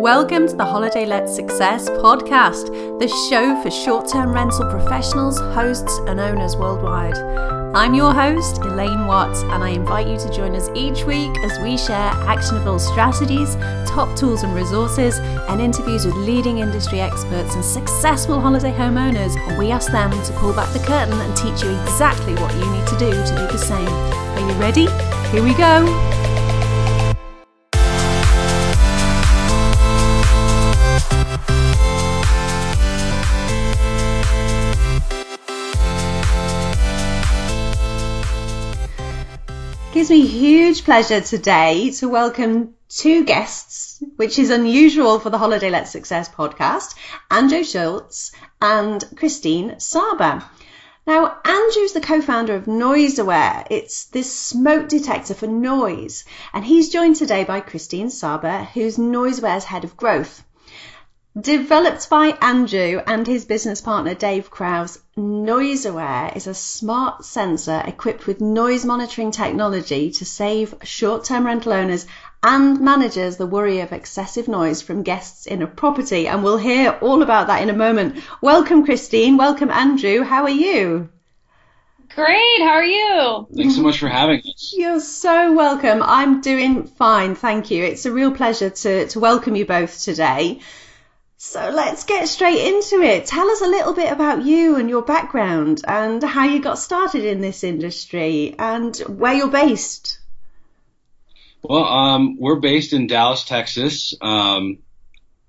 Welcome to the Holiday Let Success podcast, the show for short term rental professionals, hosts, and owners worldwide. I'm your host, Elaine Watts, and I invite you to join us each week as we share actionable strategies, top tools and resources, and interviews with leading industry experts and successful holiday homeowners. We ask them to pull back the curtain and teach you exactly what you need to do to do the same. Are you ready? Here we go. Gives me huge pleasure today to welcome two guests, which is unusual for the Holiday Let Success podcast, Andrew Schulz and Christine Saba. Now, Andrew's the co-founder of Noise Aware. It's this smoke detector for noise. And he's joined today by Christine Saba, who's Noise Aware's head of growth. Developed by Andrew and his business partner Dave Strauss, NoiseAware is a smart sensor equipped with noise monitoring technology to save short-term rental owners and managers the worry of excessive noise from guests in a property. And we'll hear all about that in a moment. Welcome, Christine. Welcome, Andrew. How are you? Great. How are you? Thanks so much for having us. You're so welcome. I'm doing fine. Thank you. It's a real pleasure to, to welcome you both today. So let's get straight into it. Tell us a little bit about you and your background and how you got started in this industry and where you're based. Well, um, we're based in Dallas, Texas. Um,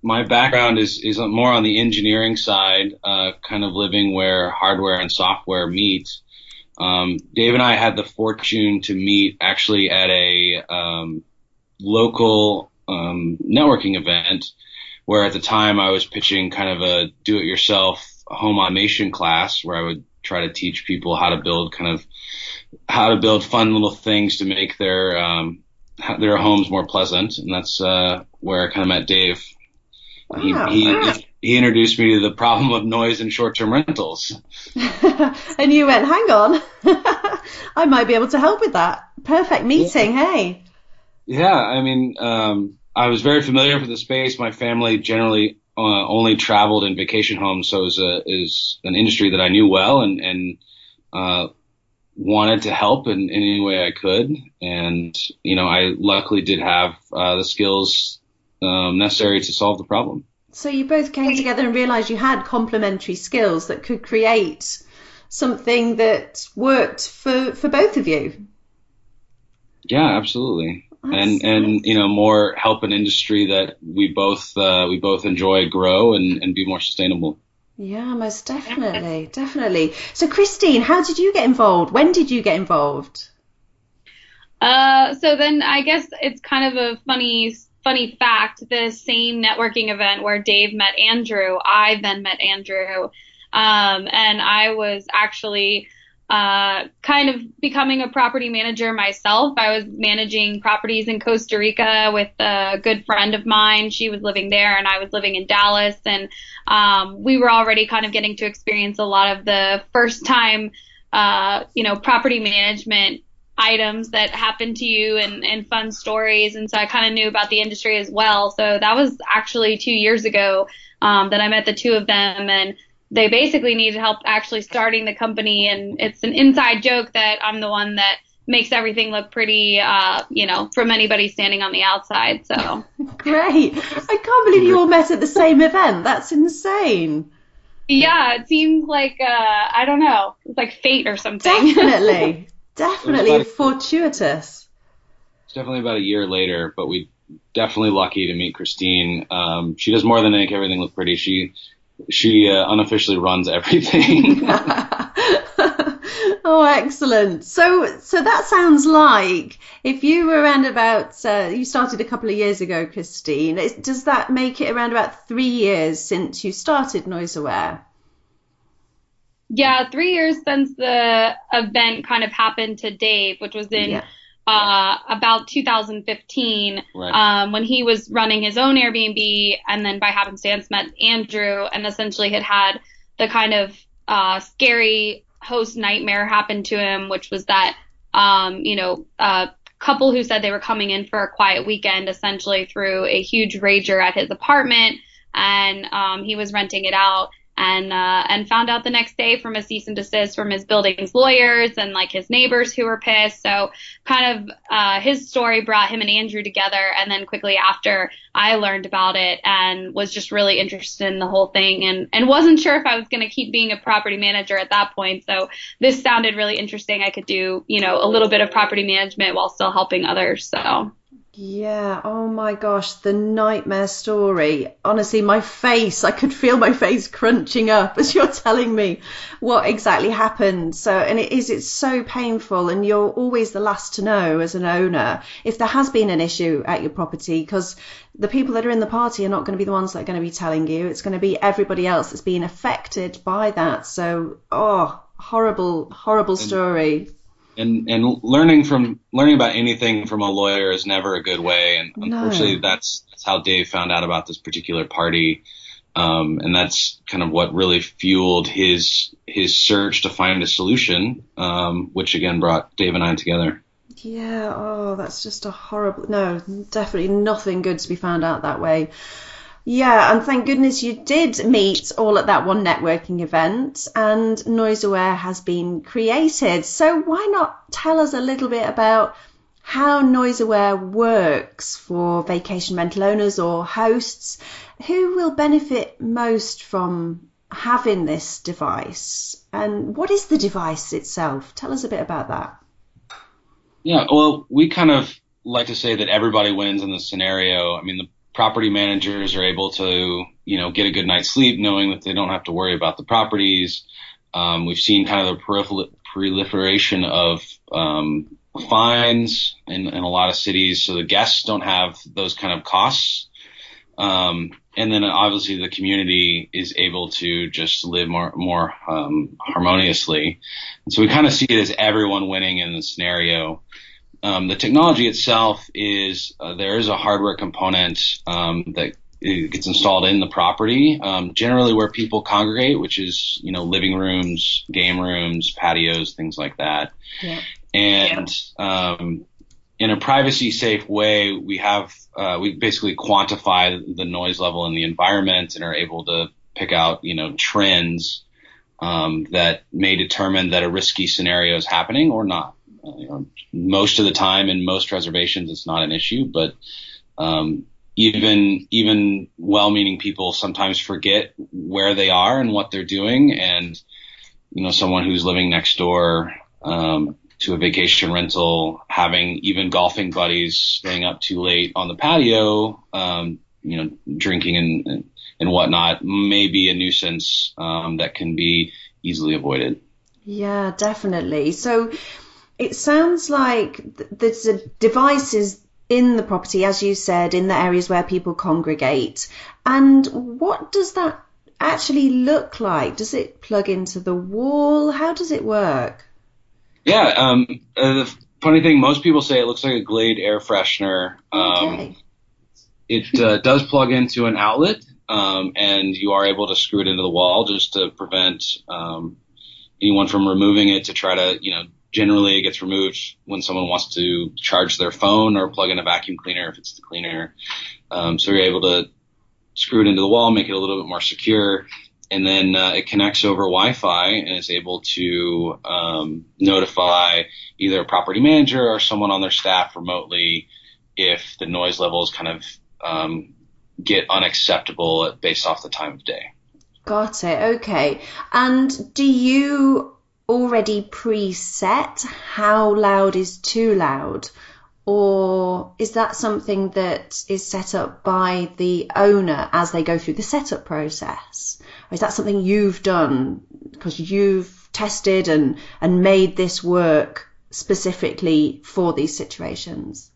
my background is, is more on the engineering side, uh, kind of living where hardware and software meet. Um, Dave and I had the fortune to meet actually at a um, local um, networking event where at the time I was pitching kind of a do it yourself home automation class where I would try to teach people how to build kind of how to build fun little things to make their um, their homes more pleasant, and that's uh, where I kind of met Dave. He, Wow, he, wow. he introduced me to the problem of noise in short-term rentals. and you went, hang on, I might be able to help with that. Perfect meeting, hey. Yeah, I mean, um, I was very familiar with the space. My family generally uh, only traveled in vacation homes, so it was a is an industry that I knew well and and uh, wanted to help in, in any way I could. And you know, I luckily did have uh, the skills um, necessary to solve the problem. So you both came together and realised you had complementary skills that could create something that worked for, for both of you. Yeah, absolutely. And and you know more help an industry that we both uh, we both enjoy grow and, and be more sustainable. Yeah, most definitely, definitely. So, Christine, how did you get involved? When did you get involved? Uh, so then I guess it's kind of a funny, funny fact. The same networking event where Dave met Andrew, I then met Andrew, um, and I was actually uh, kind of becoming a property manager myself. I was managing properties in Costa Rica with a good friend of mine. She was living there, and I was living in Dallas, and um, we were already kind of getting to experience a lot of the first time, uh, you know, property management items that happen to you and, and fun stories. And so I kind of knew about the industry as well. So that was actually two years ago um, that I met the two of them and they basically needed help actually starting the company. And it's an inside joke that I'm the one that makes everything look pretty, uh, you know, from anybody standing on the outside. So Great. I can't believe you all met at the same event. That's insane. yeah, it seems like, uh, I don't know, it's like fate or something. Definitely. Definitely It fortuitous. It's definitely about a year later, but we definitely lucky to meet Christine. Um, she does more than make everything look pretty. She she uh, unofficially runs everything. oh, excellent. So, so that sounds like if you were around about, uh, you started a couple of years ago, Christine. is- Does that make it around about three years since you started Noise Aware? Yeah, three years since the event kind of happened to Dave, which was in Yeah. Uh, about 2015 Right. um, when he was running his own Airbnb, and then by happenstance met Andrew, and essentially had had the kind of uh, scary host nightmare happen to him, which was that um, you know a couple who said they were coming in for a quiet weekend, essentially through a huge rager at his apartment, and um, he was renting it out and uh, and found out the next day from a cease and desist from his building's lawyers and like his neighbors who were pissed. So kind of uh, his story brought him and Andrew together, and then quickly after I learned about it and was just really interested in the whole thing and and wasn't sure if I was going to keep being a property manager at that point. So this sounded really interesting. I could do you know a little bit of property management while still helping others. So. Yeah, oh my gosh, the nightmare story. Honestly, my face, I could feel my face crunching up as you're telling me what exactly happened. So, and it is, it's so painful, and you're always the last to know as an owner if there has been an issue at your property because the people that are in the party are not going to be the ones that are going to be telling you. It's going to be everybody else that's being affected by that. So, oh, horrible, horrible story and and learning from learning about anything from a lawyer is never a good way. And no. unfortunately, that's that's how Dave found out about this particular party. Um, and that's kind of what really fueled his his search to find a solution, um, which again brought Dave and I together. Yeah. Oh, that's just a horrible. No, definitely nothing good to be found out that way. Yeah, and thank goodness you did meet all at that one networking event, and Noise Aware has been created. So, why not tell us a little bit about how Noise Aware works for vacation rental owners or hosts? Who will benefit most from having this device? And what is the device itself? Tell us a bit about that. Yeah, well, we kind of like to say that everybody wins in this scenario. I mean, the property managers are able to, you know, get a good night's sleep knowing that they don't have to worry about the properties. Um, we've seen kind of the proliferation of um, fines in, in, a lot of cities, so the guests don't have those kind of costs. Um, and then obviously the community is able to just live more more um, harmoniously. And so we kind of see it as everyone winning in the scenario. Um, the technology itself is uh, there is a hardware component um, that gets installed in the property, um, generally where people congregate, which is you know living rooms, game rooms, patios, things like that. Yeah. And um, in a privacy safe way, we have uh, we basically quantify the noise level in the environment and are able to pick out you know trends um, that may determine that a risky scenario is happening or not you know, most of the time in most reservations, it's not an issue, but um, even even well-meaning people sometimes forget where they are and what they're doing, and you know, someone who's living next door um, to a vacation rental, having even golfing buddies staying up too late on the patio, um, you know, drinking and and whatnot, may be a nuisance um, that can be easily avoided. Yeah, definitely. So it sounds like there's a devices in the property, as you said, in the areas where people congregate. And what does that actually look like? Does it plug into the wall? How does it work? Yeah, um, uh, the funny thing, most people say it looks like a Glade air freshener. Um, okay. It uh, does plug into an outlet, um, and you are able to screw it into the wall just to prevent um, anyone from removing it to try to, you know, generally it gets removed when someone wants to charge their phone or plug in a vacuum cleaner if it's the cleaner. Um, so you're able to screw it into the wall, make it a little bit more secure, and then uh, it connects over Wi-Fi and is able to um, notify either a property manager or someone on their staff remotely if the noise levels kind of um, get unacceptable based off the time of day. Got it. Okay. And do you already preset how loud is too loud? Or is that something that is set up by the owner as they go through the setup process? Or is that something you've done because you've tested and, and made this work specifically for these situations?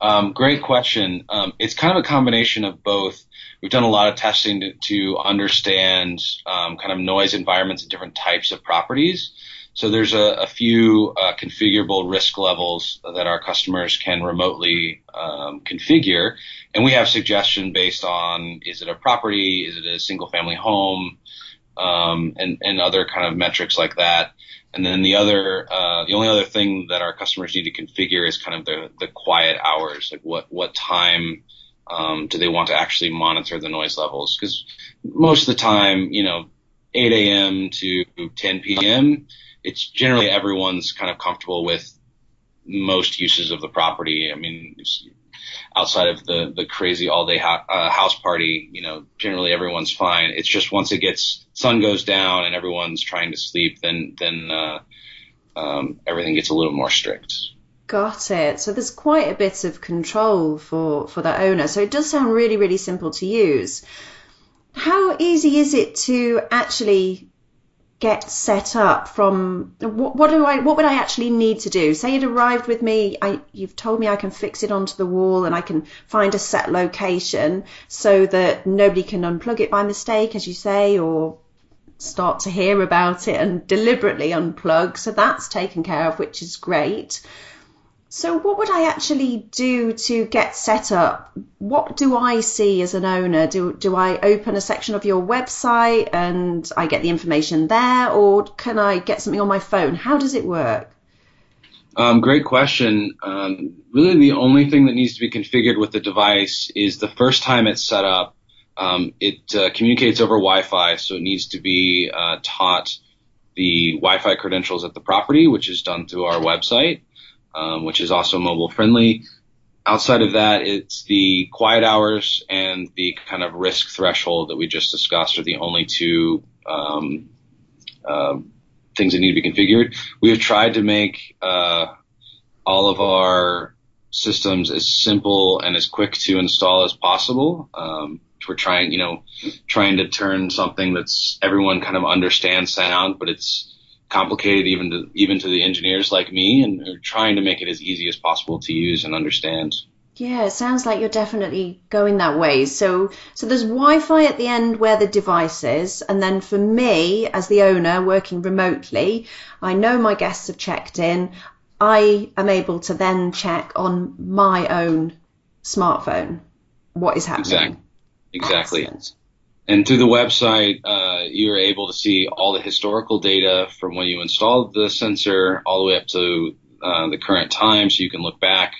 Um, great question. Um, it's kind of a combination of both. We've done a lot of testing to, to understand um, kind of noise environments and different types of properties. So there's a, a few uh, configurable risk levels that our customers can remotely um, configure, and we have suggestion based on is it a property, is it a single family home, um, and, and other kind of metrics like that. and then the other, uh, the only other thing that our customers need to configure is kind of the, the quiet hours, like what, what time, um, do they want to actually monitor the noise levels? Because most of the time, you know, 8 a.m. to 10 p.m., it's generally everyone's kind of comfortable with most uses of the property. I mean, outside of the the crazy all day ha- uh, house party, you know, generally everyone's fine. It's just once it gets sun goes down and everyone's trying to sleep, then then uh, um, everything gets a little more strict. Got it. So there's quite a bit of control for for the owner. So it does sound really really simple to use. How easy is it to actually get set up from what, what, do I what would I actually need to do? Say it arrived with me, I, you've told me I can fix it onto the wall and I can find a set location so that nobody can unplug it by mistake, as you say, or start to hear about it and deliberately unplug. So that's taken care of, which is great. So, what would I actually do to get set up? What do I see as an owner? Do, do I open a section of your website and I get the information there, or can I get something on my phone? How does it work? Um, great question. Um, really, the only thing that needs to be configured with the device is the first time it's set up, um, it uh, communicates over Wi Fi, so it needs to be uh, taught the Wi Fi credentials at the property, which is done through our website um, which is also mobile friendly. Outside of that, it's the quiet hours and the kind of risk threshold that we just discussed are the only two um, uh, things that need to be configured. We have tried to make uh, all of our systems as simple and as quick to install as possible. Um, we're trying, you know, trying to turn something that's everyone kind of understands sound, but it's complicated even to even to the engineers like me, and are trying to make it as easy as possible to use and understand. Yeah, it sounds like you're definitely going that way. So, so there's Wi-Fi at the end where the device is, and then for me as the owner working remotely, I know my guests have checked in. I am able to then check on my own smartphone what is happening. Exactly. Exactly. And through the website, uh, you're able to see all the historical data from when you installed the sensor all the way up to uh, the current time. So you can look back,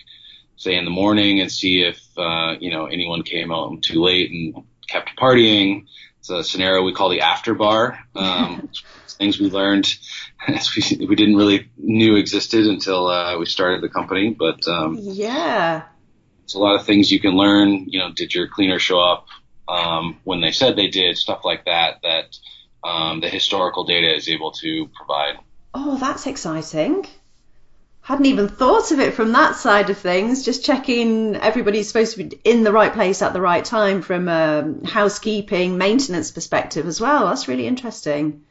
say in the morning, and see if uh, you know anyone came home too late and kept partying. It's a scenario we call the after bar. Um, things we learned as we, we didn't really knew existed until uh, we started the company. But um, yeah, it's a lot of things you can learn. You know, did your cleaner show up? Um, when they said they did, stuff like that, that um, the historical data is able to provide. Oh, that's exciting. Hadn't even thought of it from that side of things. Just checking everybody's supposed to be in the right place at the right time from a housekeeping, maintenance perspective as well. That's really interesting.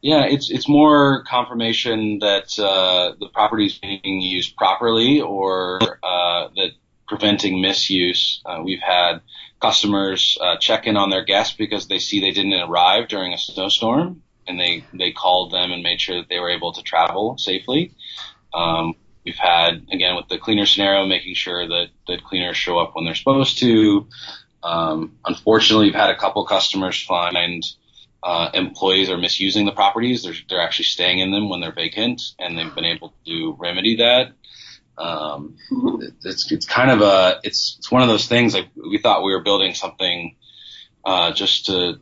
Yeah, it's it's more confirmation that uh, the property is being used properly, or uh, that preventing misuse. Uh, we've had customers uh, check in on their guests because they see they didn't arrive during a snowstorm, and they they called them and made sure that they were able to travel safely. Um, we've had again with the cleaner scenario, making sure that that cleaners show up when they're supposed to. Um, unfortunately, we've had a couple customers find uh, employees are misusing the properties. They're, they're actually staying in them when they're vacant, and they've been able to remedy that. Um, it's it's kind of a it's it's one of those things like we thought we were building something uh, just to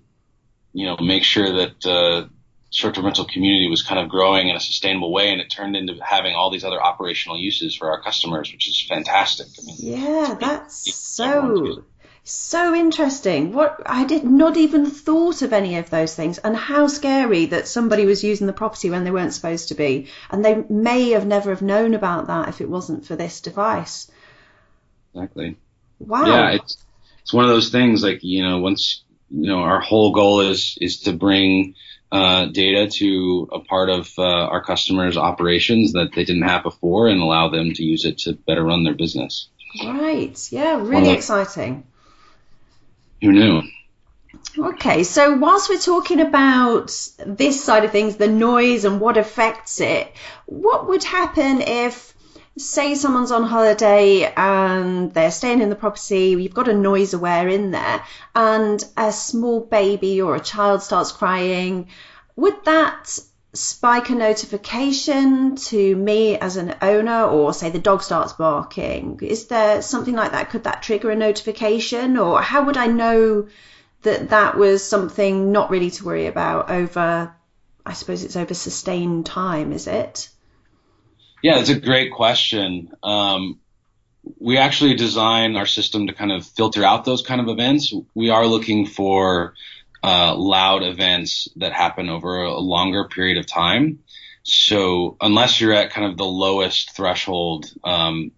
you know make sure that uh, short-term rental community was kind of growing in a sustainable way, and it turned into having all these other operational uses for our customers, which is fantastic. I mean, yeah, that's so so interesting. What I did not even thought of any of those things, and how scary that somebody was using the property when they weren't supposed to be, and they may have never have known about that if it wasn't for this device. Exactly. Wow. Yeah, it's it's one of those things like you know once you know our whole goal is is to bring uh, data to a part of uh, our customers' operations that they didn't have before and allow them to use it to better run their business. Right. Yeah. Really exciting. Who knew? Okay, so whilst we're talking about this side of things, the noise and what affects it, what would happen if, say, someone's on holiday and they're staying in the property, you've got a noise aware in there, and a small baby or a child starts crying? Would that spike a notification to me as an owner or say the dog starts barking. Is there something like that? Could that trigger a notification? Or how would i know that that was something not really to worry about over i suppose it's over sustained time is it? Yeah it's a great question. Um, we actually design our system to kind of filter out those kind of events. We are looking for uh, loud events that happen over a longer period of time. So unless you're at kind of the lowest threshold, um,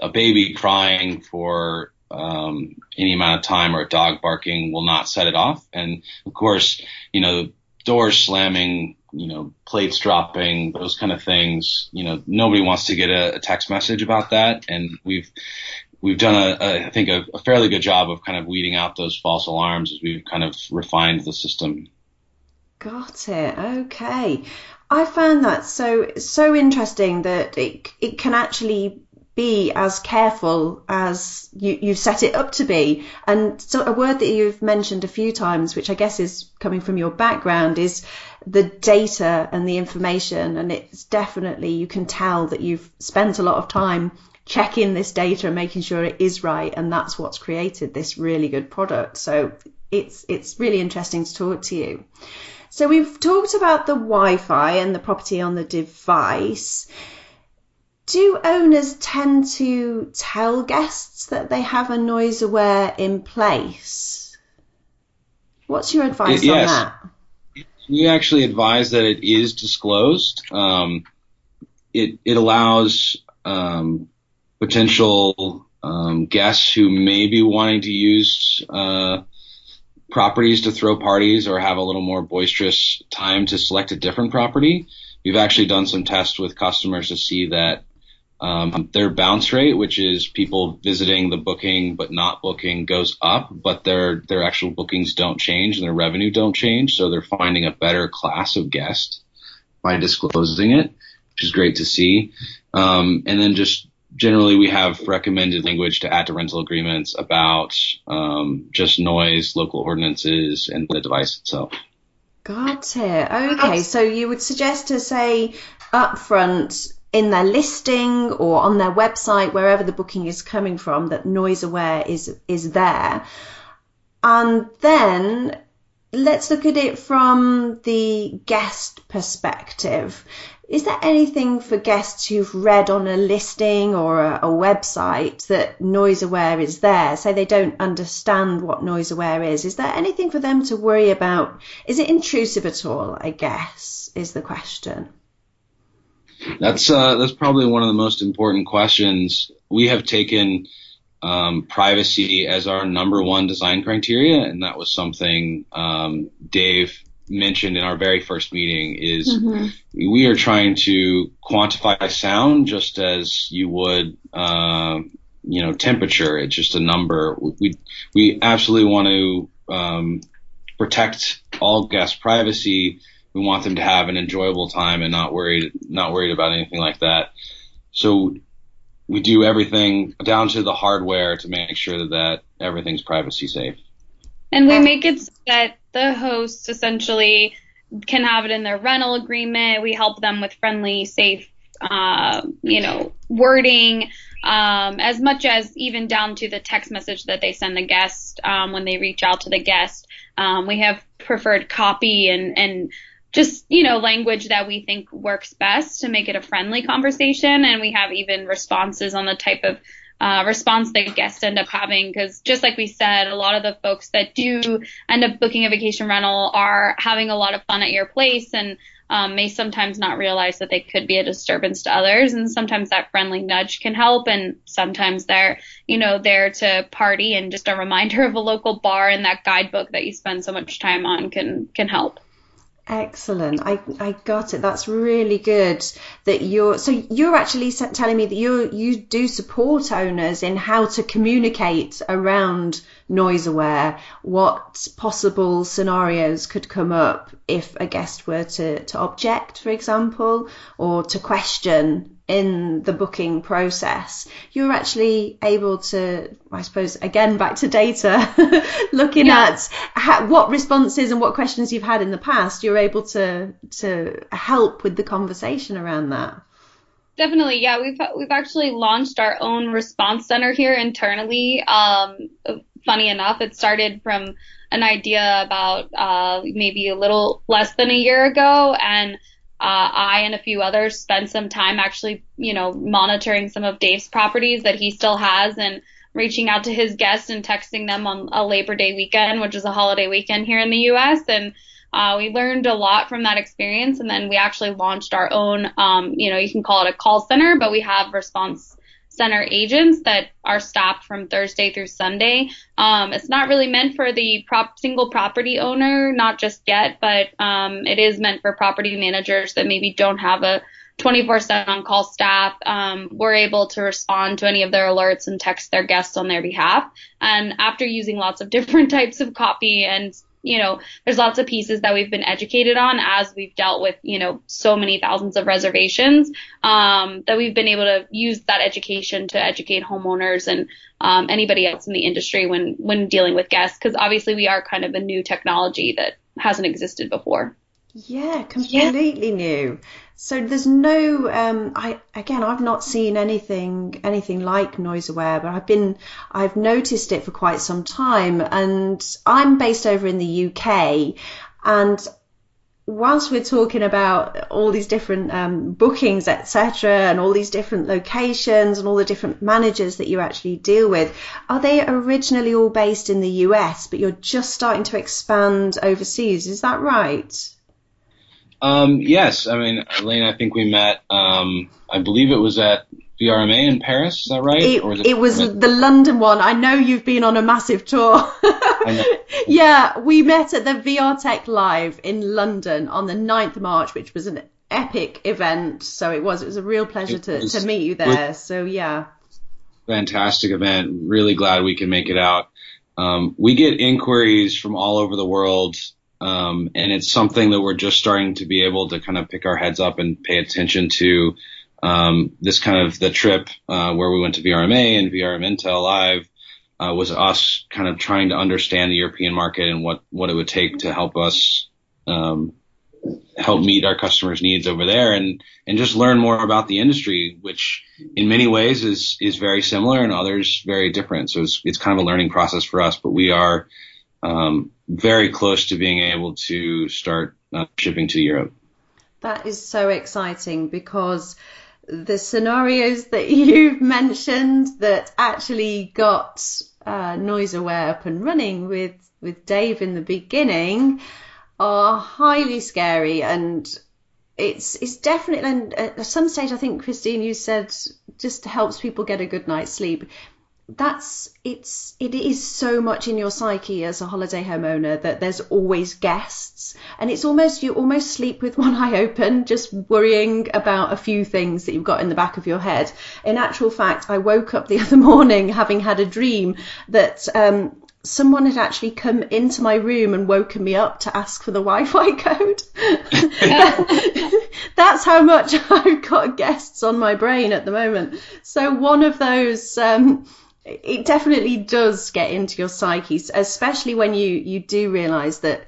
a baby crying for um, any amount of time or a dog barking will not set it off. And of course, you know, doors slamming, you know, plates dropping, those kind of things, you know, nobody wants to get a, a text message about that. And we've, we've done a, a I think a, a, fairly good job of kind of weeding out those false alarms as we've kind of refined the system. Got it. Okay. I found that so so interesting that it it can actually be as careful as you, you've set it up to be. And so a word that you've mentioned a few times, which I guess is coming from your background, is the data and the information. And it's definitely, you can tell that you've spent a lot of time checking this data and making sure it is right and that's what's created this really good product. So it's it's really interesting to talk to you. So we've talked about the wi-fi and the property on the device. Do owners tend to tell guests that they have a noise aware in place? What's your advice yes. on that? We actually advise that it is disclosed. Um, it it allows um, potential um, guests who may be wanting to use uh, properties to throw parties or have a little more boisterous time to select a different property. We've actually done some tests with customers to see that um, their bounce rate, which is people visiting the booking but not booking, goes up, but their their actual bookings don't change and their revenue don't change. So they're finding a better class of guest by disclosing it, which is great to see. Um, and then just generally we have recommended language to add to rental agreements about um, just noise, local ordinances, and the device itself. Got it. Okay, so you would suggest to say upfront in their listing or on their website, wherever the booking is coming from, that noise aware is is there, and then let's look at it from the guest perspective. Is there anything for guests who've read on a listing or a, a website that noise aware is there? Say they don't understand what noise aware is. Is there anything for them to worry about? Is it intrusive at all? I guess is the question. That's uh, that's probably one of the most important questions. We have taken um, privacy as our number one design criteria, and that was something um, Dave mentioned in our very first meeting is mm-hmm. we are trying to quantify sound just as you would, uh, you know, temperature. It's just a number. We we absolutely want to um, protect all guest privacy. We want them to have an enjoyable time and not worried not worried about anything like that. So we do everything down to the hardware to make sure that, that everything's privacy safe. And we make it so that the hosts essentially can have it in their rental agreement. We help them with friendly, safe, uh, you know, wording, um, as much as even down to the text message that they send the guest um, when they reach out to the guest. Um, we have preferred copy and and just you know language that we think works best to make it a friendly conversation, and we have even responses on the type of uh, response that guests end up having because just like we said a lot of the folks that do end up booking a vacation rental are having a lot of fun at your place and um, may sometimes not realize that they could be a disturbance to others. And sometimes that friendly nudge can help. And sometimes they're you know there to party and just a reminder of a local bar and that guidebook that you spend so much time on can can help Excellent. I, I got it. That's really good that you're, so you're actually telling me that you you do support owners in how to communicate around noise aware, what possible scenarios could come up if a guest were to, to object, for example, or to question in the booking process, you're actually able to, I suppose, again back to data, looking yeah. at how, what responses and what questions you've had in the past, you're able to to help with the conversation around that. Definitely, yeah. We've we've actually launched our own response center here internally. Um, funny enough, it started from an idea about uh, maybe a little less than a year ago, and uh, I and a few others spent some time actually, you know, monitoring some of Dave's properties that he still has and reaching out to his guests and texting them on a Labor Day weekend, which is a holiday weekend here in the U.S. And uh, we learned a lot from that experience, and then we actually launched our own, um, you know, you can call it a call center, but we have response center agents that are staffed from Thursday through Sunday. Um, it's not really meant for the prop, single property owner, not just yet, but um, it is meant for property managers that maybe don't have a 24/7 on call staff. Um, we're able to respond to any of their alerts and text their guests on their behalf. And after using lots of different types of copy and you know, there's lots of pieces that we've been educated on as we've dealt with, you know, so many thousands of reservations, um, that we've been able to use that education to educate homeowners and um, anybody else in the industry when when dealing with guests, because obviously we are kind of a new technology that hasn't existed before. Yeah, completely yeah. new. So there's no, um, I again, I've not seen anything anything like Noise Aware, but I've been, I've noticed it for quite some time, and I'm based over in the UK, and whilst we're talking about all these different um, bookings, etc., and all these different locations and all the different managers that you actually deal with, are they originally all based in the US, but you're just starting to expand overseas? Is that right? Um, yes, I mean, Elaine, I think we met. Um, I believe it was at VRMA in Paris. Is that right? It, was, it, it was the London one. I know you've been on a massive tour. yeah, we met at the VR Tech Live in London on the 9th of March, which was an epic event. So it was. It was a real pleasure to, was, to meet you there. So yeah. Fantastic event. Really glad we can make it out. Um, we get inquiries from all over the world um, and it's something that we're just starting to be able to kind of pick our heads up and pay attention to. Um, this kind of the trip uh, where we went to VRMA and VRM Intel Live uh, was us kind of trying to understand the European market and what what it would take to help us um, help meet our customers' needs over there and and just learn more about the industry, which in many ways is is very similar and others very different. So it's it's kind of a learning process for us, but we are um, very close to being able to start uh, shipping to Europe. That is so exciting because the scenarios that you've mentioned that actually got uh, Noise Aware up and running with, with Dave in the beginning are highly scary and it's it's definitely and at some stage I think Christine you said just helps people get a good night's sleep that's it's it is so much in your psyche as a holiday homeowner that there's always guests and it's almost you almost sleep with one eye open just worrying about a few things that you've got in the back of your head in actual fact i woke up the other morning having had a dream that um, someone had actually come into my room and woken me up to ask for the Wi-Fi code. That's how much I've got guests on my brain at the moment. So one of those um, it definitely does get into your psyche, especially when you, you do realise that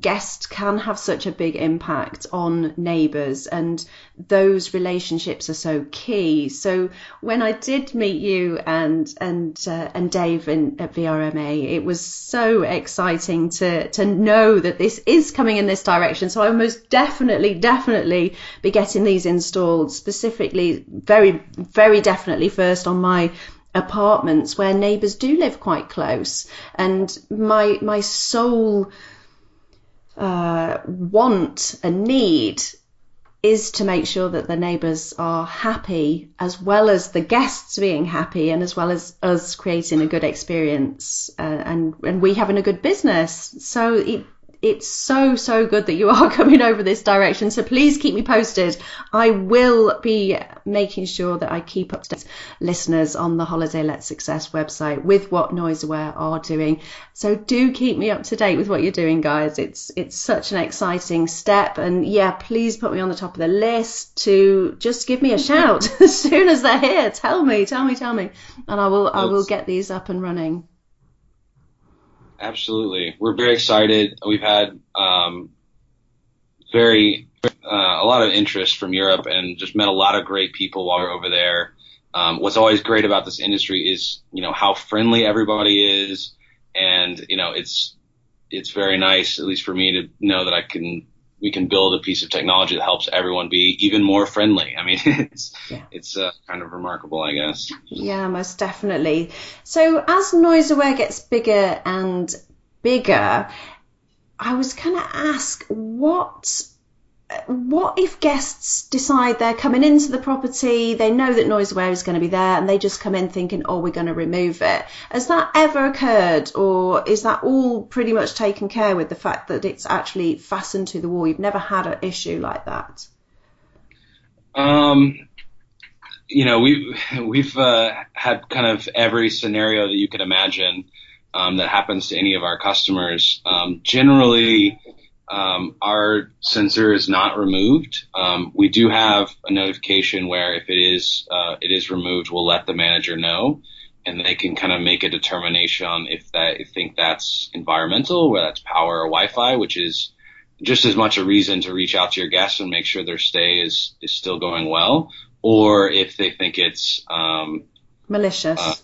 guests can have such a big impact on neighbours and those relationships are so key. So when I did meet you and and uh, and Dave in, at VRMA, it was so exciting to to know that this is coming in this direction. So I most definitely definitely be getting these installed specifically very very definitely first on my apartments where neighbours do live quite close. And my my sole uh, want and need is to make sure that the neighbours are happy as well as the guests being happy and as well as us creating a good experience uh, and and we having a good business. So it it's so so good that you are coming over this direction. So please keep me posted. I will be making sure that I keep up to date listeners on the Holiday Let Success website with what NoiseAware are doing. So do keep me up to date with what you're doing, guys. It's it's such an exciting step, and yeah, please put me on the top of the list to just give me a shout as soon as they're here. Tell me, tell me, tell me, and I will I will get these up and running. Absolutely, we're very excited. We've had um, very uh, a lot of interest from Europe, and just met a lot of great people while we we're over there. Um, what's always great about this industry is you know how friendly everybody is, and you know it's it's very nice, at least for me, to know that I can we can build a piece of technology that helps everyone be even more friendly. I mean, it's yeah. it's uh, kind of remarkable, I guess. Yeah, most definitely. So as NoiseAware gets bigger and bigger, I was going to ask what what if guests decide they're coming into the property, they know that NoiseAware is going to be there, and they just come in thinking, oh, we're going to remove it? Has that ever occurred, or is that all pretty much taken care with the fact that it's actually fastened to the wall? You've never had an issue like that? Um, you know, we we've uh, had kind of every scenario that you could imagine um, that happens to any of our customers. Um, generally um, our sensor is not removed. Um, we do have a notification where if it is uh, it is removed, we'll let the manager know, and they can kind of make a determination on if if think that's environmental, whether that's power or Wi-Fi, which is just as much a reason to reach out to your guests and make sure their stay is is still going well, or if they think it's um, malicious. Uh,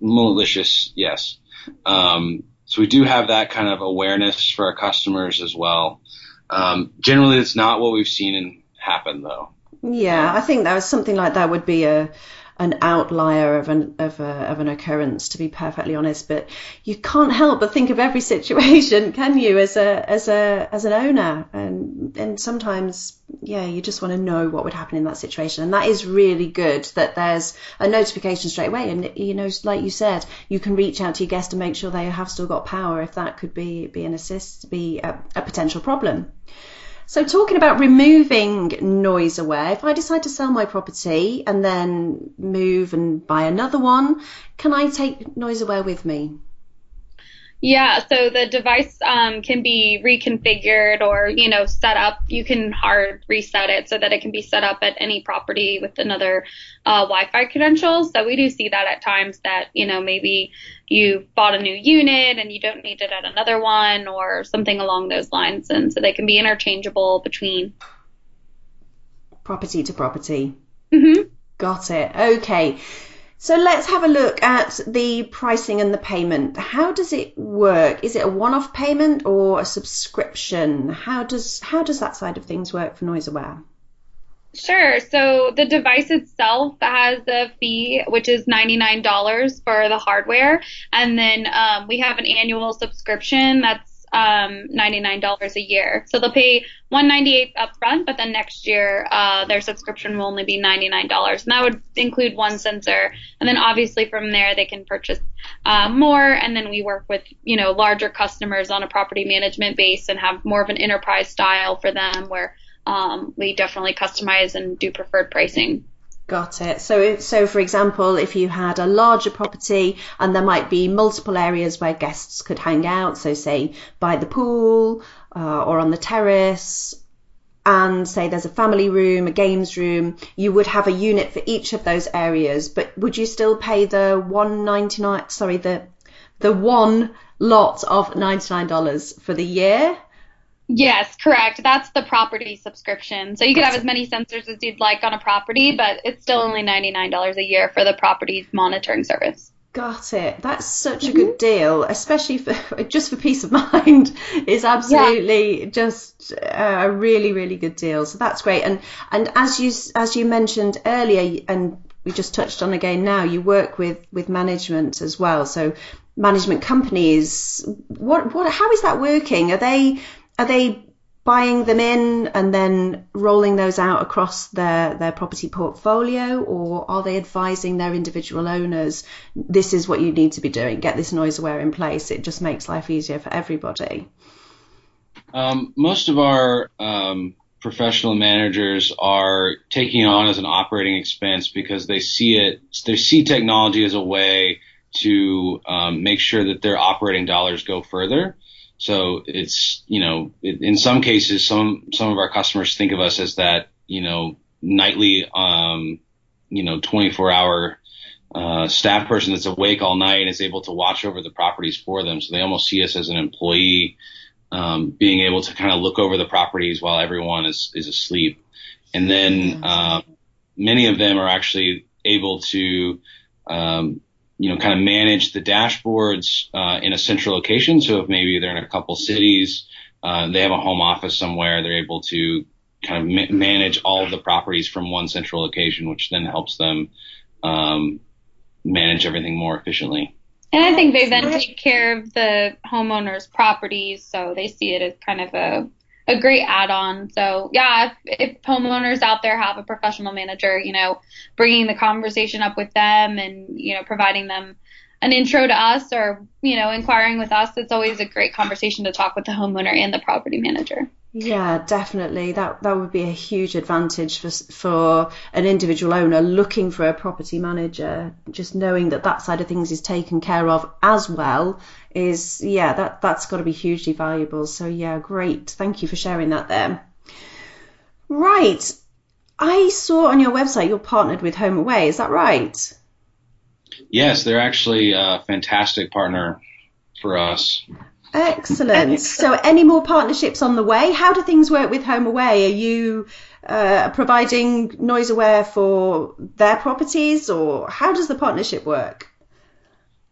malicious, yes. Um, so we do have that kind of awareness for our customers as well. Um, generally, it's not what we've seen happen though. Yeah, I think that was something like that would be a an outlier of an of, a, of an occurrence, to be perfectly honest. But you can't help but think of every situation, can you, as a as a as an owner? And and sometimes, yeah, you just want to know what would happen in that situation. And that is really good that there's a notification straight away. And you know, like you said, you can reach out to your guest and make sure they have still got power if that could be be an assist, be a, a potential problem. So talking about removing noise aware, if I decide to sell my property and then move and buy another one, can I take noise aware with me? Yeah, so the device um, can be reconfigured or you know set up. You can hard reset it so that it can be set up at any property with another uh, Wi-Fi credential. So we do see that at times that you know maybe you bought a new unit and you don't need it at another one or something along those lines, and so they can be interchangeable between property to property. Mm-hmm. Got it. Okay. So let's have a look at the pricing and the payment. How does it work? Is it a one-off payment or a subscription? How does how does that side of things work for NoiseAware? Sure. So the device itself has a fee, which is $99 for the hardware. And then um, we have an annual subscription that's um, $99 a year. So they'll pay 198 upfront, but then next year uh, their subscription will only be $99, and that would include one sensor. And then obviously from there they can purchase uh, more, and then we work with you know larger customers on a property management base and have more of an enterprise style for them where um, we definitely customize and do preferred pricing. Got it. So, so for example, if you had a larger property and there might be multiple areas where guests could hang out, so say by the pool uh, or on the terrace, and say there's a family room, a games room, you would have a unit for each of those areas. But would you still pay the one ninety nine? Sorry, the the one lot of ninety nine dollars for the year? Yes, correct. That's the property subscription. So you could have as many sensors as you'd like on a property, but it's still only $99 a year for the property's monitoring service. Got it. That's such a mm-hmm. good deal, especially for just for peace of mind. Is absolutely yeah. just uh, a really, really good deal. So that's great. And and as you as you mentioned earlier, and we just touched on again now, you work with with management as well. So management companies, what what how is that working? Are they are they buying them in and then rolling those out across their, their property portfolio, or are they advising their individual owners, this is what you need to be doing, get this NoiseAware in place? It just makes life easier for everybody. Um, most of our um, professional managers are taking on as an operating expense because they see it, they see technology as a way to um, make sure that their operating dollars go further. So it's, you know, it, in some cases, some, some of our customers think of us as that, you know, nightly, um, you know, 24 hour, uh, staff person that's awake all night and is able to watch over the properties for them. So they almost see us as an employee, um, being able to kind of look over the properties while everyone is, is asleep. And then, um, many of them are actually able to, um, you know, kind of manage the dashboards uh, in a central location. So if maybe they're in a couple cities, uh, they have a home office somewhere, they're able to kind of ma- manage all of the properties from one central location, which then helps them um, manage everything more efficiently. And I think they then take care of the homeowner's properties, so they see it as kind of a a great add-on. So yeah, if, if homeowners out there have a professional manager, you know, bringing the conversation up with them and you know providing them an intro to us or you know inquiring with us, it's always a great conversation to talk with the homeowner and the property manager. Yeah, definitely. That that would be a huge advantage for for an individual owner looking for a property manager. Just knowing that that side of things is taken care of as well is yeah that that's got to be hugely valuable. So yeah, great. Thank you for sharing that there. Right, I saw on your website you're partnered with HomeAway Is that right? Yes, they're actually a fantastic partner for us. Excellent. So, any more partnerships on the way? How do things work with HomeAway? Are you uh, providing noise aware for their properties, or how does the partnership work?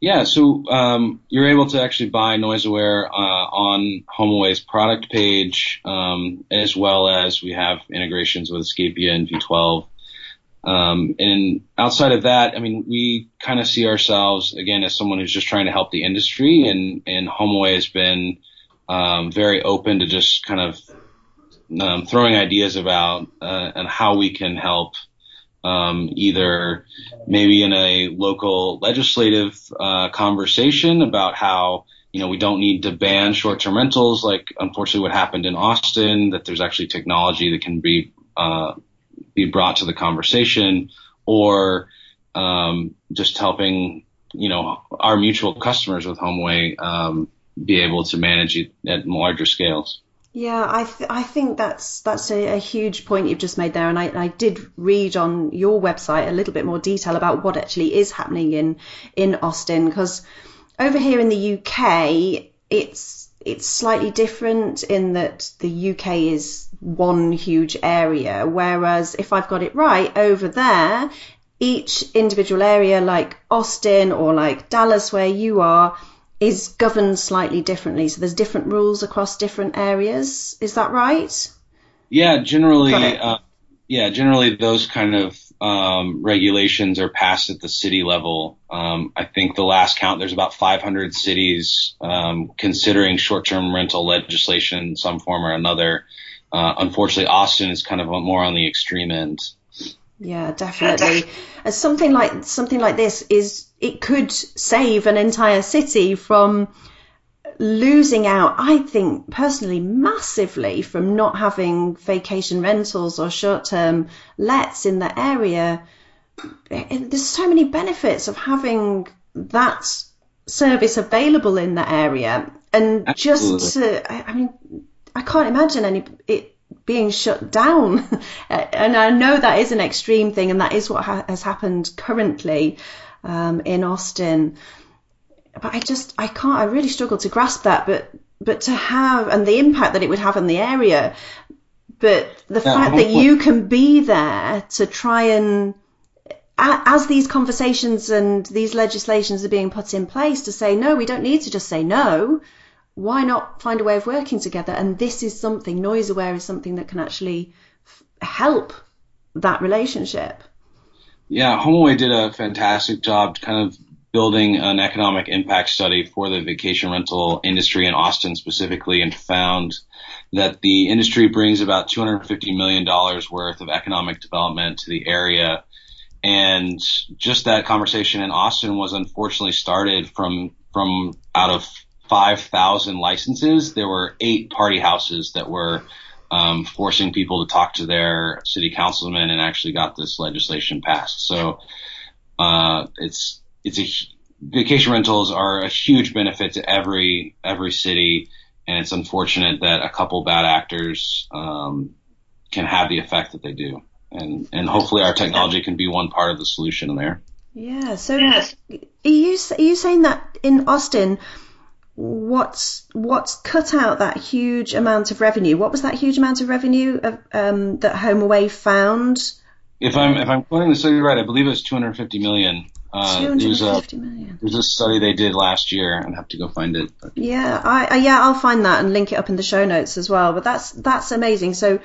Yeah, so um, you're able to actually buy Noise Aware uh, on HomeAway's product page, um, as well as we have integrations with Escapia and V12. Um, and outside of that, I mean, we kind of see ourselves again as someone who's just trying to help the industry, and and HomeAway has been um, very open to just kind of um, throwing ideas about uh, and how we can help. Um, either maybe in a local legislative uh, conversation about how you know we don't need to ban short-term rentals, like unfortunately what happened in Austin. That there's actually technology that can be uh, be brought to the conversation or um, just helping you know our mutual customers with HomeAway um, be able to manage it at larger scales. Yeah, I th- I think that's that's a, a, huge point you've just made there, and I, I did read on your website a little bit more detail about what actually is happening in in Austin because over here in the UK it's it's slightly different in that the UK is one huge area, whereas if I've got it right, over there, each individual area, like Austin or like Dallas, where you are, is governed slightly differently. So there's different rules across different areas. Is that right? Yeah, generally, uh, yeah, generally those kind of um, regulations are passed at the city level. Um, I think the last count, there's about 500 cities um, considering short-term rental legislation in some form or another. Uh, unfortunately, Austin is kind of more on the extreme end. Yeah, definitely. Something like something like this is, it could save an entire city from losing out. I think personally massively from not having vacation rentals or short-term lets in the area. There's so many benefits of having that service available in the area, and Absolutely. just to, I mean, I can't imagine any it being shut down. and I know that is an extreme thing, and that is what ha- has happened currently um, in Austin. But I just I can't. I really struggle to grasp that. But but to have and the impact that it would have on the area. But the yeah, fact that you can be there to try and as these conversations and these legislations are being put in place to say no, we don't need to just say no why not find a way of working together? And this is something, noise aware is something that can actually f- help that relationship. Yeah, HomeAway did a fantastic job kind of building an economic impact study for the vacation rental industry in Austin specifically and found that the industry brings about $250 million worth of economic development to the area. And just that conversation in Austin was unfortunately started from, from out of 5,000 licenses, there were eight party houses that were um, forcing people to talk to their city councilmen and actually got this legislation passed. So uh, it's it's a vacation rentals are a huge benefit to every every city, and it's unfortunate that a couple bad actors um, can have the effect that they do. And and hopefully our technology can be one part of the solution there. Yeah. So yes. are you are you saying that in Austin? what's what's cut out that huge amount of revenue? What was that huge amount of revenue of, um, that HomeAway found? If I'm if I'm quoting the study right, I believe it was 250 million. Uh, 250 a, million. There's a study they did last year, and I have to go find it. But. Yeah, I, yeah I'll find that and link it up in the show notes as well. But that's that's amazing. So.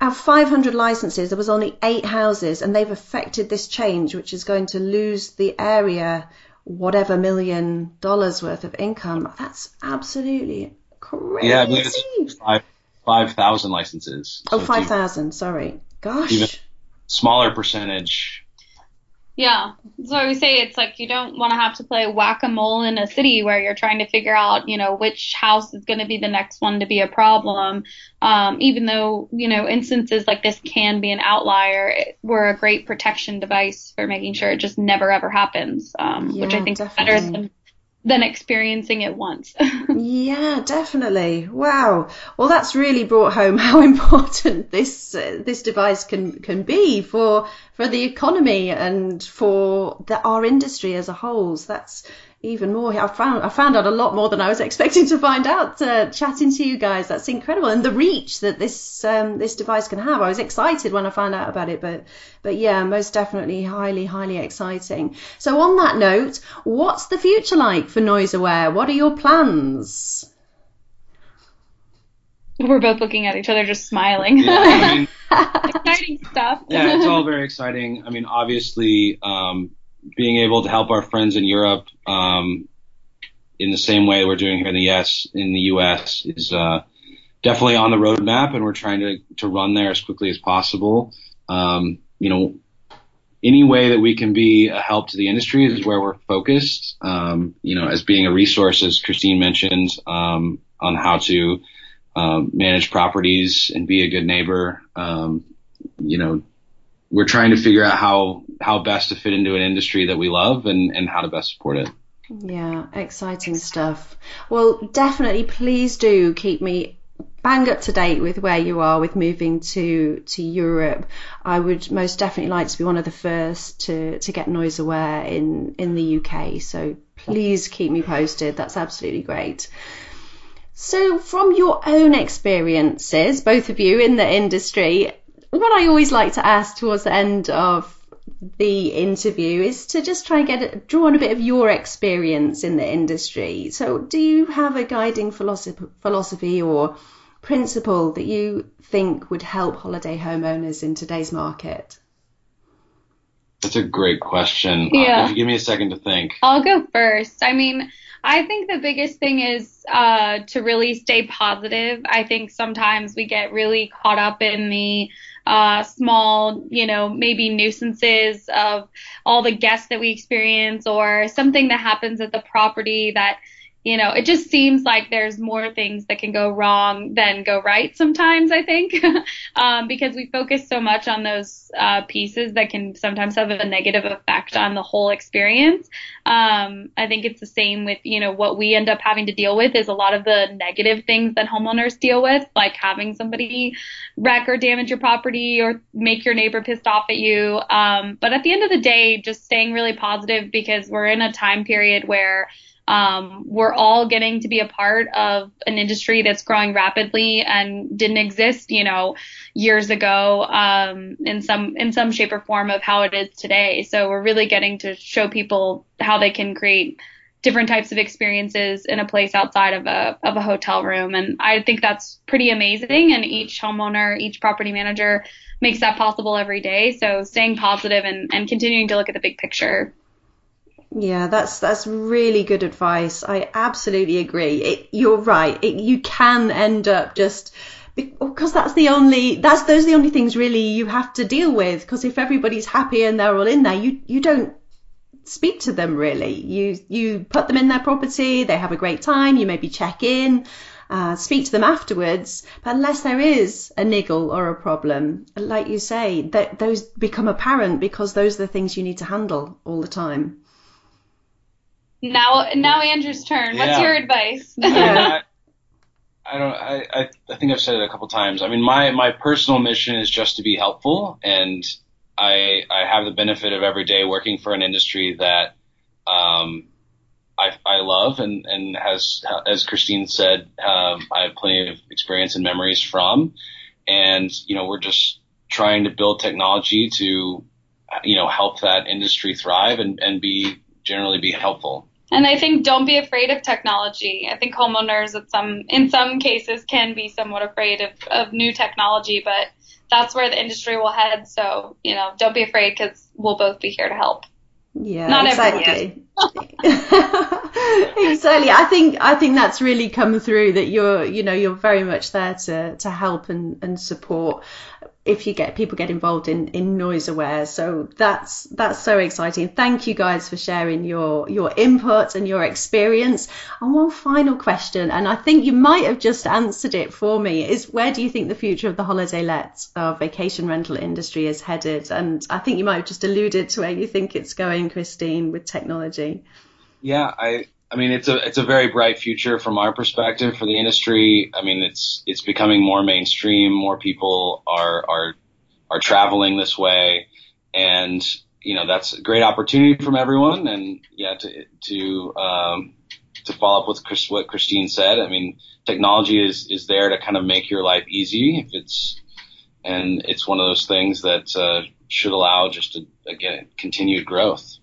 Out of 500 licenses, there was only eight houses, and they've affected this change, which is going to lose the area whatever million dollars worth of income. That's absolutely crazy. Yeah, I believe it's five five thousand licenses. Oh, so 5,000. Sorry. Gosh. Even smaller percentage yeah. So we say it's like you don't want to have to play whack-a-mole in a city where you're trying to figure out, you know, which house is going to be the next one to be a problem. Um, even though, you know, instances like this can be an outlier, it, we're a great protection device for making sure it just never ever happens, um, yeah, which I think definitely. is better than than experiencing it once. yeah, definitely. Wow. Well, that's really brought home how important this uh, this device can can be for for the economy and for the, our industry as a whole. So that's even more. I found I found out a lot more than I was expecting to find out uh, chatting to you guys. That's incredible, and the reach that this um, this device can have. I was excited when I found out about it, but but yeah, most definitely highly highly exciting. So on that note, what's the future like for Noise Aware? What are your plans? We're both looking at each other, just smiling. Yeah, I mean, exciting stuff. yeah, it's all very exciting. I mean, obviously. Um, being able to help our friends in Europe um, in the same way we're doing here in the US in the US is uh, definitely on the roadmap, and we're trying to to run there as quickly as possible. Um, you know, any way that we can be a help to the industry is where we're focused. Um, you know, as being a resource, as Christine mentioned, um, on how to um, manage properties and be a good neighbor. Um, you know, we're trying to figure out how how best to fit into an industry that we love and and how to best support it. Yeah, exciting stuff. Well, definitely, please do keep me bang up to date with where you are with moving to to Europe. I would most definitely like to be one of the first to to get noise aware in in the UK. So please keep me posted. That's absolutely great. So, from your own experiences, both of you in the industry, what I always like to ask towards the end of the interview is to just try and get draw on a bit of your experience in the industry. So, do you have a guiding philosophy, philosophy or principle that you think would help holiday homeowners in today's market? That's a great question. Yeah. Uh, give me a second to think. I'll go first. I mean, I think the biggest thing is uh, to really stay positive. I think sometimes we get really caught up in the uh, small, you know, maybe nuisances of all the guests that we experience or something that happens at the property that you know, it just seems like there's more things that can go wrong than go right sometimes, I think, um, because we focus so much on those uh, pieces that can sometimes have a negative effect on the whole experience. Um, I think it's the same with, you know, what we end up having to deal with is a lot of the negative things that homeowners deal with, like having somebody wreck or damage your property or make your neighbor pissed off at you. Um, but at the end of the day, just staying really positive because we're in a time period where um, we're all getting to be a part of an industry that's growing rapidly and didn't exist, you know, years ago um, in some in some shape or form of how it is today. So we're really getting to show people how they can create different types of experiences in a place outside of a of a hotel room, and I think that's pretty amazing. And each homeowner, each property manager makes that possible every day. So staying positive and, and continuing to look at the big picture yeah, that's that's really good advice. I absolutely agree. It, you're right. It, you can end up just because that's the only that's those are the only things really you have to deal with. Because if everybody's happy and they're all in there, you you don't speak to them really. You you put them in their property, they have a great time, you maybe check in, uh, speak to them afterwards. But unless there is a niggle or a problem, like you say, that those become apparent because those are the things you need to handle all the time. Now, now Andrew's turn. What's Yeah. your advice? Yeah. I, I don't. I, I I think I've said it a couple times. I mean, my my personal mission is just to be helpful, and I I have the benefit of every day working for an industry that um, I I love and and has as Christine said, um, I have plenty of experience and memories from, and you know we're just trying to build technology to you know help that industry thrive and and be generally be helpful. And I think don't be afraid of technology. I think homeowners at some in some cases can be somewhat afraid of, of new technology, but that's where the industry will head. So, you know, don't be afraid because we'll both be here to help. Yeah, Not exactly. exactly. I think I think that's really come through that you're you know you're very much there to to help and and support if you get people get involved in in noise aware. So that's that's so exciting. Thank you guys for sharing your your input and your experience. And one final question, and I think you might have just answered it for me, is where do you think the future of the holiday let or vacation rental industry is headed? And I think you might have just alluded to where you think it's going, Christine, with technology. Yeah, I I mean it's a it's a very bright future from our perspective for the industry. I mean it's it's becoming more mainstream. More people are are are traveling this way, and you know that's a great opportunity from everyone. And yeah, to to um, to follow up with Chris, what Christine said, I mean technology is is there to kind of make your life easy if it's and it's one of those things that uh, should allow just a, again continued growth.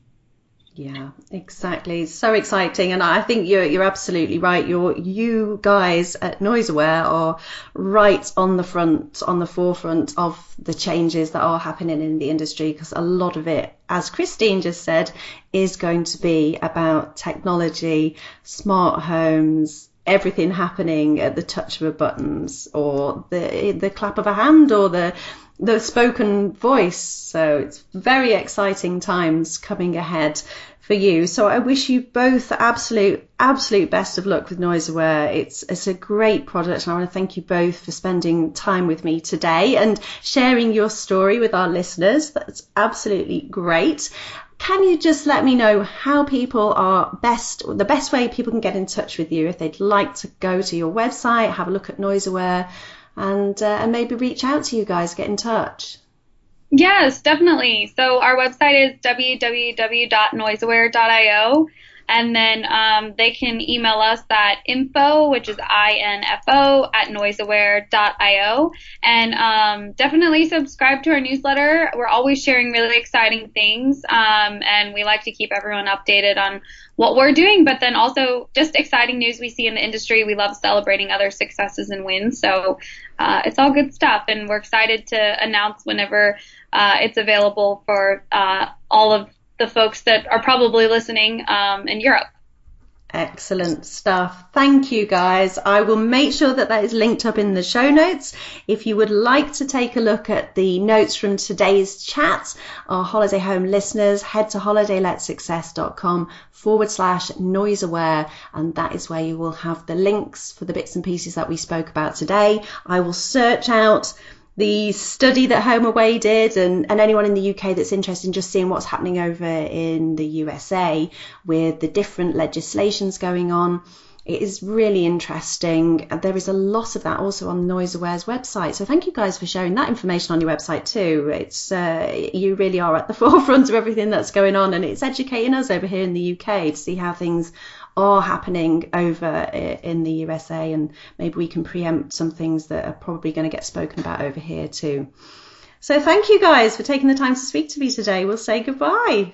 Yeah, exactly. So exciting, and I think you're you're absolutely right. You're you guys at NoiseAware are right on the front, on the forefront of the changes that are happening in the industry because a lot of it, as Christine just said, is going to be about technology, smart homes, everything happening at the touch of a buttons or the the clap of a hand or the the spoken voice. So it's very exciting times coming ahead for you. So I wish you both absolute, absolute best of luck with Noise Aware. It's, it's a great product and I want to thank you both for spending time with me today and sharing your story with our listeners. That's absolutely great. Can you just let me know how people are best, the best way people can get in touch with you if they'd like to go to your website, have a look at Noise Aware, and uh, and maybe reach out to you guys, get in touch. Yes, definitely. So our website is www.noiseaware.io. And then um, they can email us at info, which is I-N-F-O, at noiseaware.io. And um, definitely subscribe to our newsletter. We're always sharing really exciting things. Um, and we like to keep everyone updated on what we're doing, but then also just exciting news we see in the industry. We love celebrating other successes and wins. So uh, it's all good stuff. And we're excited to announce whenever uh, it's available for uh, all of the folks that are probably listening um, in Europe. Excellent stuff. Thank you guys. I will make sure that that is linked up in the show notes. If you would like to take a look at the notes from today's chat, our holiday home listeners, head to holidayletsuccess.com forward slash noise aware. And that is where you will have the links for the bits and pieces that we spoke about today. I will search out the study that HomeAway did and, and anyone in the UK that's interested in just seeing what's happening over in the USA with the different legislations going on. It is really interesting. There is a lot of that also on Noise Aware's website. So thank you guys for sharing that information on your website too. It's uh, you really are at the forefront of everything that's going on, and it's educating us over here in the UK to see how things are happening over in the USA, and maybe we can preempt some things that are probably going to get spoken about over here too. So thank you guys for taking the time to speak to me today. We'll say goodbye.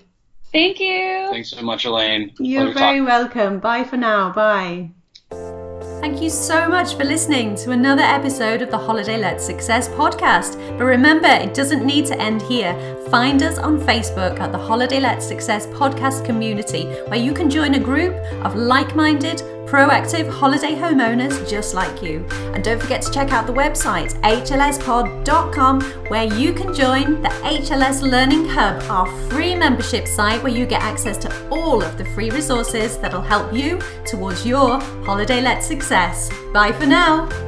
Thank you. Thanks so much, Elaine. You're Pleasure very talking. welcome. Bye for now. Bye. Thank you so much for listening to another episode of the Holiday Let Success podcast. But remember, it doesn't need to end here. Find us on Facebook at the Holiday Let Success podcast community, where you can join a group of like minded, proactive holiday homeowners just like you. And don't forget to check out the website hlspod.com where you can join the HLS Learning Hub, our free membership site where you get access to all of the free resources that'll help you towards your holiday let success. Bye for now.